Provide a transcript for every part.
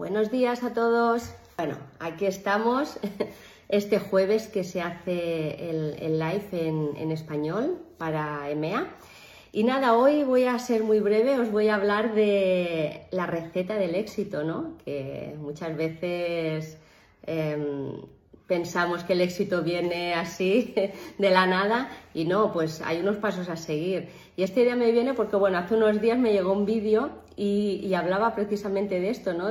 Buenos días a todos. Bueno, aquí estamos este jueves que se hace el, live en, español para EMEA. Y nada, hoy voy a ser muy breve, os voy a hablar de la receta del éxito, ¿no? Que muchas veces em, pensamos que el éxito viene así de la nada y no, pues hay unos pasos a seguir. Y este día me viene porque, bueno, hace unos días me llegó un vídeo y, hablaba precisamente de esto, ¿no?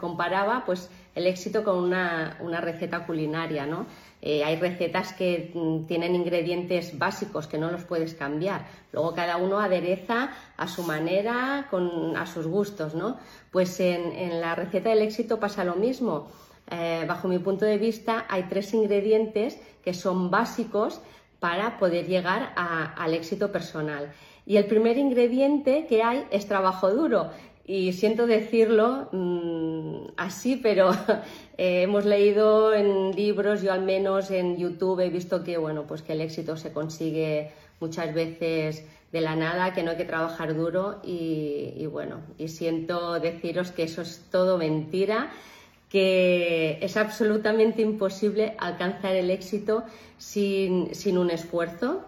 Comparaba pues el éxito con una, receta culinaria, ¿no? Eh, hay recetas que mm, tienen ingredientes básicos que no los puedes cambiar. Luego cada uno adereza a su manera, con, a sus gustos, ¿no? Pues en la receta del éxito pasa lo mismo. Eh, bajo mi punto de vista, hay tres ingredientes que son básicos para poder llegar al éxito personal. Y el primer ingrediente que hay es trabajo duro. Y siento decirlo mm, así, pero eh, hemos leído en libros, yo al menos en YouTube he visto que, bueno, pues que el éxito se consigue muchas veces de la nada, que no hay que trabajar duro y, y bueno, y siento deciros que eso es todo mentira que es absolutamente imposible alcanzar el éxito sin, un esfuerzo.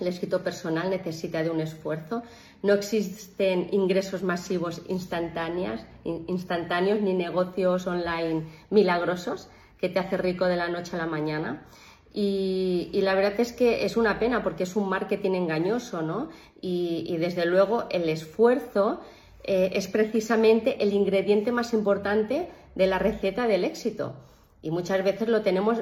El éxito personal necesita de un esfuerzo. No existen ingresos masivos instantáneos, ni negocios online milagrosos que te hace rico de la noche a la mañana. Y, la verdad es que es una pena porque es un marketing engañoso, ¿no? y desde luego el esfuerzo eh, es precisamente el ingrediente más importante de la receta del éxito. Y muchas veces lo tenemos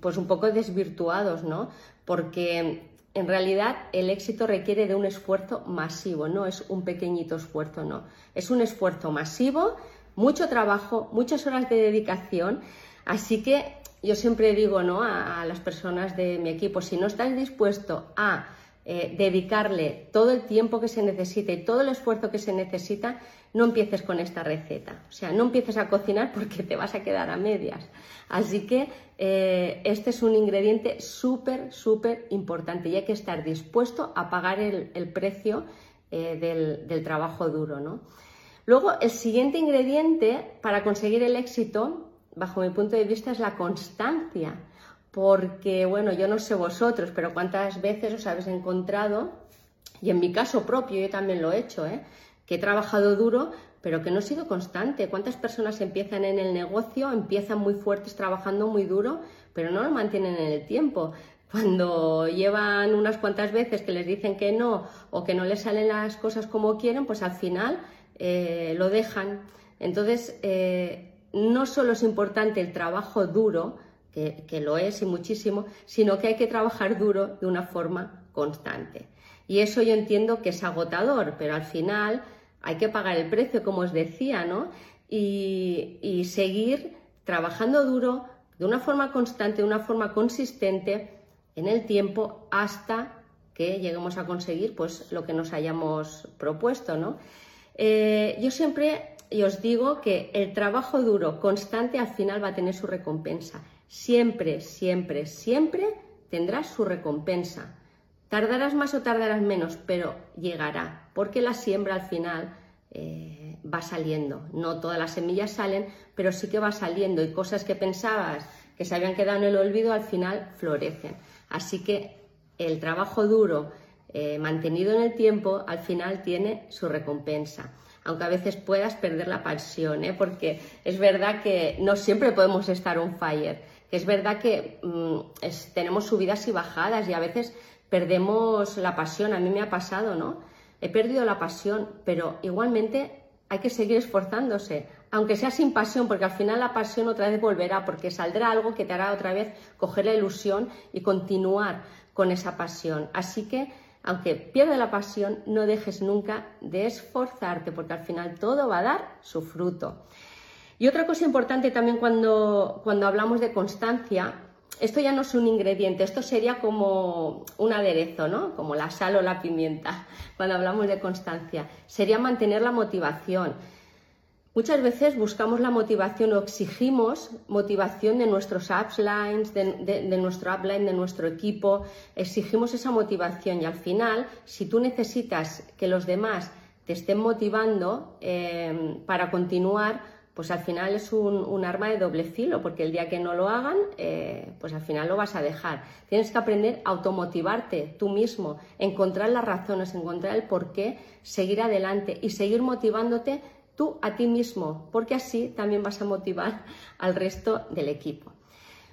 pues un poco desvirtuados, ¿no? Porque en realidad el éxito requiere de un esfuerzo masivo, no es un pequeñito esfuerzo, no. Es un esfuerzo masivo, mucho trabajo, muchas horas de dedicación. Así que yo siempre digo, ¿no? a las personas de mi equipo, si no estás dispuesto a eh, dedicarle todo el tiempo que se necesita y todo el esfuerzo que se necesita, no empieces con esta receta. O sea, no empieces a cocinar porque te vas a quedar a medias. Así que eh, este es un ingrediente súper, súper importante y hay que estar dispuesto a pagar el, precio eh, del, del, trabajo duro. ¿no? Luego, el siguiente ingrediente para conseguir el éxito, bajo mi punto de vista, es la constancia porque, bueno, yo no sé vosotros, pero cuántas veces os habéis encontrado, y en mi caso propio yo también lo he hecho, ¿eh? que he trabajado duro, pero que no he sido constante. ¿Cuántas personas empiezan en el negocio, empiezan muy fuertes, trabajando muy duro, pero no lo mantienen en el tiempo? Cuando llevan unas cuantas veces que les dicen que no o que no les salen las cosas como quieren, pues al final eh, lo dejan. Entonces, eh, no solo es importante el trabajo duro, que, lo es y muchísimo, sino que hay que trabajar duro de una forma constante. Y eso yo entiendo que es agotador, pero al final hay que pagar el precio, como os decía, ¿no? Y, seguir trabajando duro de una forma constante, de una forma consistente en el tiempo hasta que lleguemos a conseguir pues lo que nos hayamos propuesto, ¿no? Eh, yo siempre os digo que el trabajo duro constante al final va a tener su recompensa siempre, siempre, siempre tendrás su recompensa. Tardarás más o tardarás menos, pero llegará, porque la siembra al final eh, va saliendo. No todas las semillas salen, pero sí que va saliendo y cosas que pensabas que se habían quedado en el olvido al final florecen. Así que el trabajo duro eh, mantenido en el tiempo al final tiene su recompensa aunque a veces puedas perder la pasión, ¿eh? porque es verdad que no siempre podemos estar on fire es verdad que mm, tenemos subidas y bajadas y a veces perdemos la pasión. A mí me ha pasado, ¿no? He perdido la pasión, pero igualmente hay que seguir esforzándose, aunque sea sin pasión, porque al final la pasión otra vez volverá, porque saldrá algo que te hará otra vez coger la ilusión y continuar con esa pasión. Así que, aunque pierda la pasión, no dejes nunca de esforzarte, porque al final todo va a dar su fruto. Y otra cosa importante también cuando, cuando hablamos de constancia, esto ya no es un ingrediente, esto sería como un aderezo, ¿no? Como la sal o la pimienta, cuando hablamos de constancia. Sería mantener la motivación. Muchas veces buscamos la motivación o exigimos motivación de nuestros uplines, de, de, nuestro upline, de nuestro equipo, exigimos esa motivación y al final, si tú necesitas que los demás te estén motivando eh, para continuar, pues al final es un, arma de doble filo, porque el día que no lo hagan, eh, pues al final lo vas a dejar. Tienes que aprender a automotivarte tú mismo, encontrar las razones, encontrar el por qué, seguir adelante y seguir motivándote tú a ti mismo, porque así también vas a motivar al resto del equipo.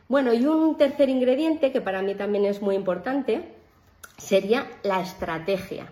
Bueno, y un tercer ingrediente que para mí también es muy importante sería la estrategia,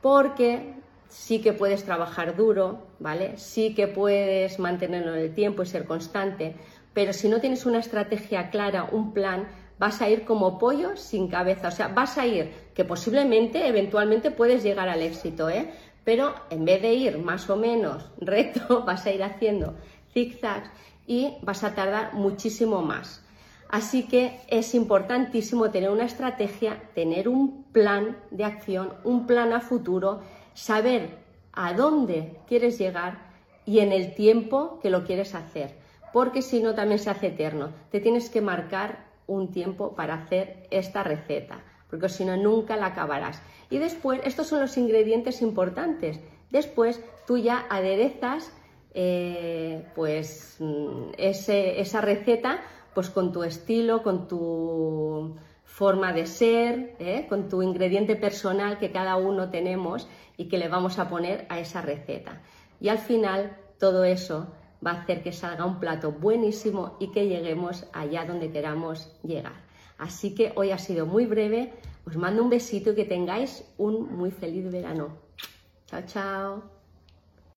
porque sí que puedes trabajar duro, ¿vale? Sí que puedes mantenerlo en el tiempo y ser constante, pero si no tienes una estrategia clara, un plan, vas a ir como pollo sin cabeza, o sea, vas a ir que posiblemente, eventualmente puedes llegar al éxito, ¿eh? Pero en vez de ir más o menos recto, vas a ir haciendo zigzags y vas a tardar muchísimo más. Así que es importantísimo tener una estrategia, tener un plan de acción, un plan a futuro saber a dónde quieres llegar y en el tiempo que lo quieres hacer, porque si no también se hace eterno. Te tienes que marcar un tiempo para hacer esta receta, porque si no nunca la acabarás. Y después, estos son los ingredientes importantes. Después tú ya aderezas eh, pues mm, esa receta pues con tu estilo, con tu forma de ser, ¿eh? con tu ingrediente personal que cada uno tenemos y que le vamos a poner a esa receta. Y al final todo eso va a hacer que salga un plato buenísimo y que lleguemos allá donde queramos llegar. Así que hoy ha sido muy breve, os mando un besito y que tengáis un muy feliz verano. Chao, chao.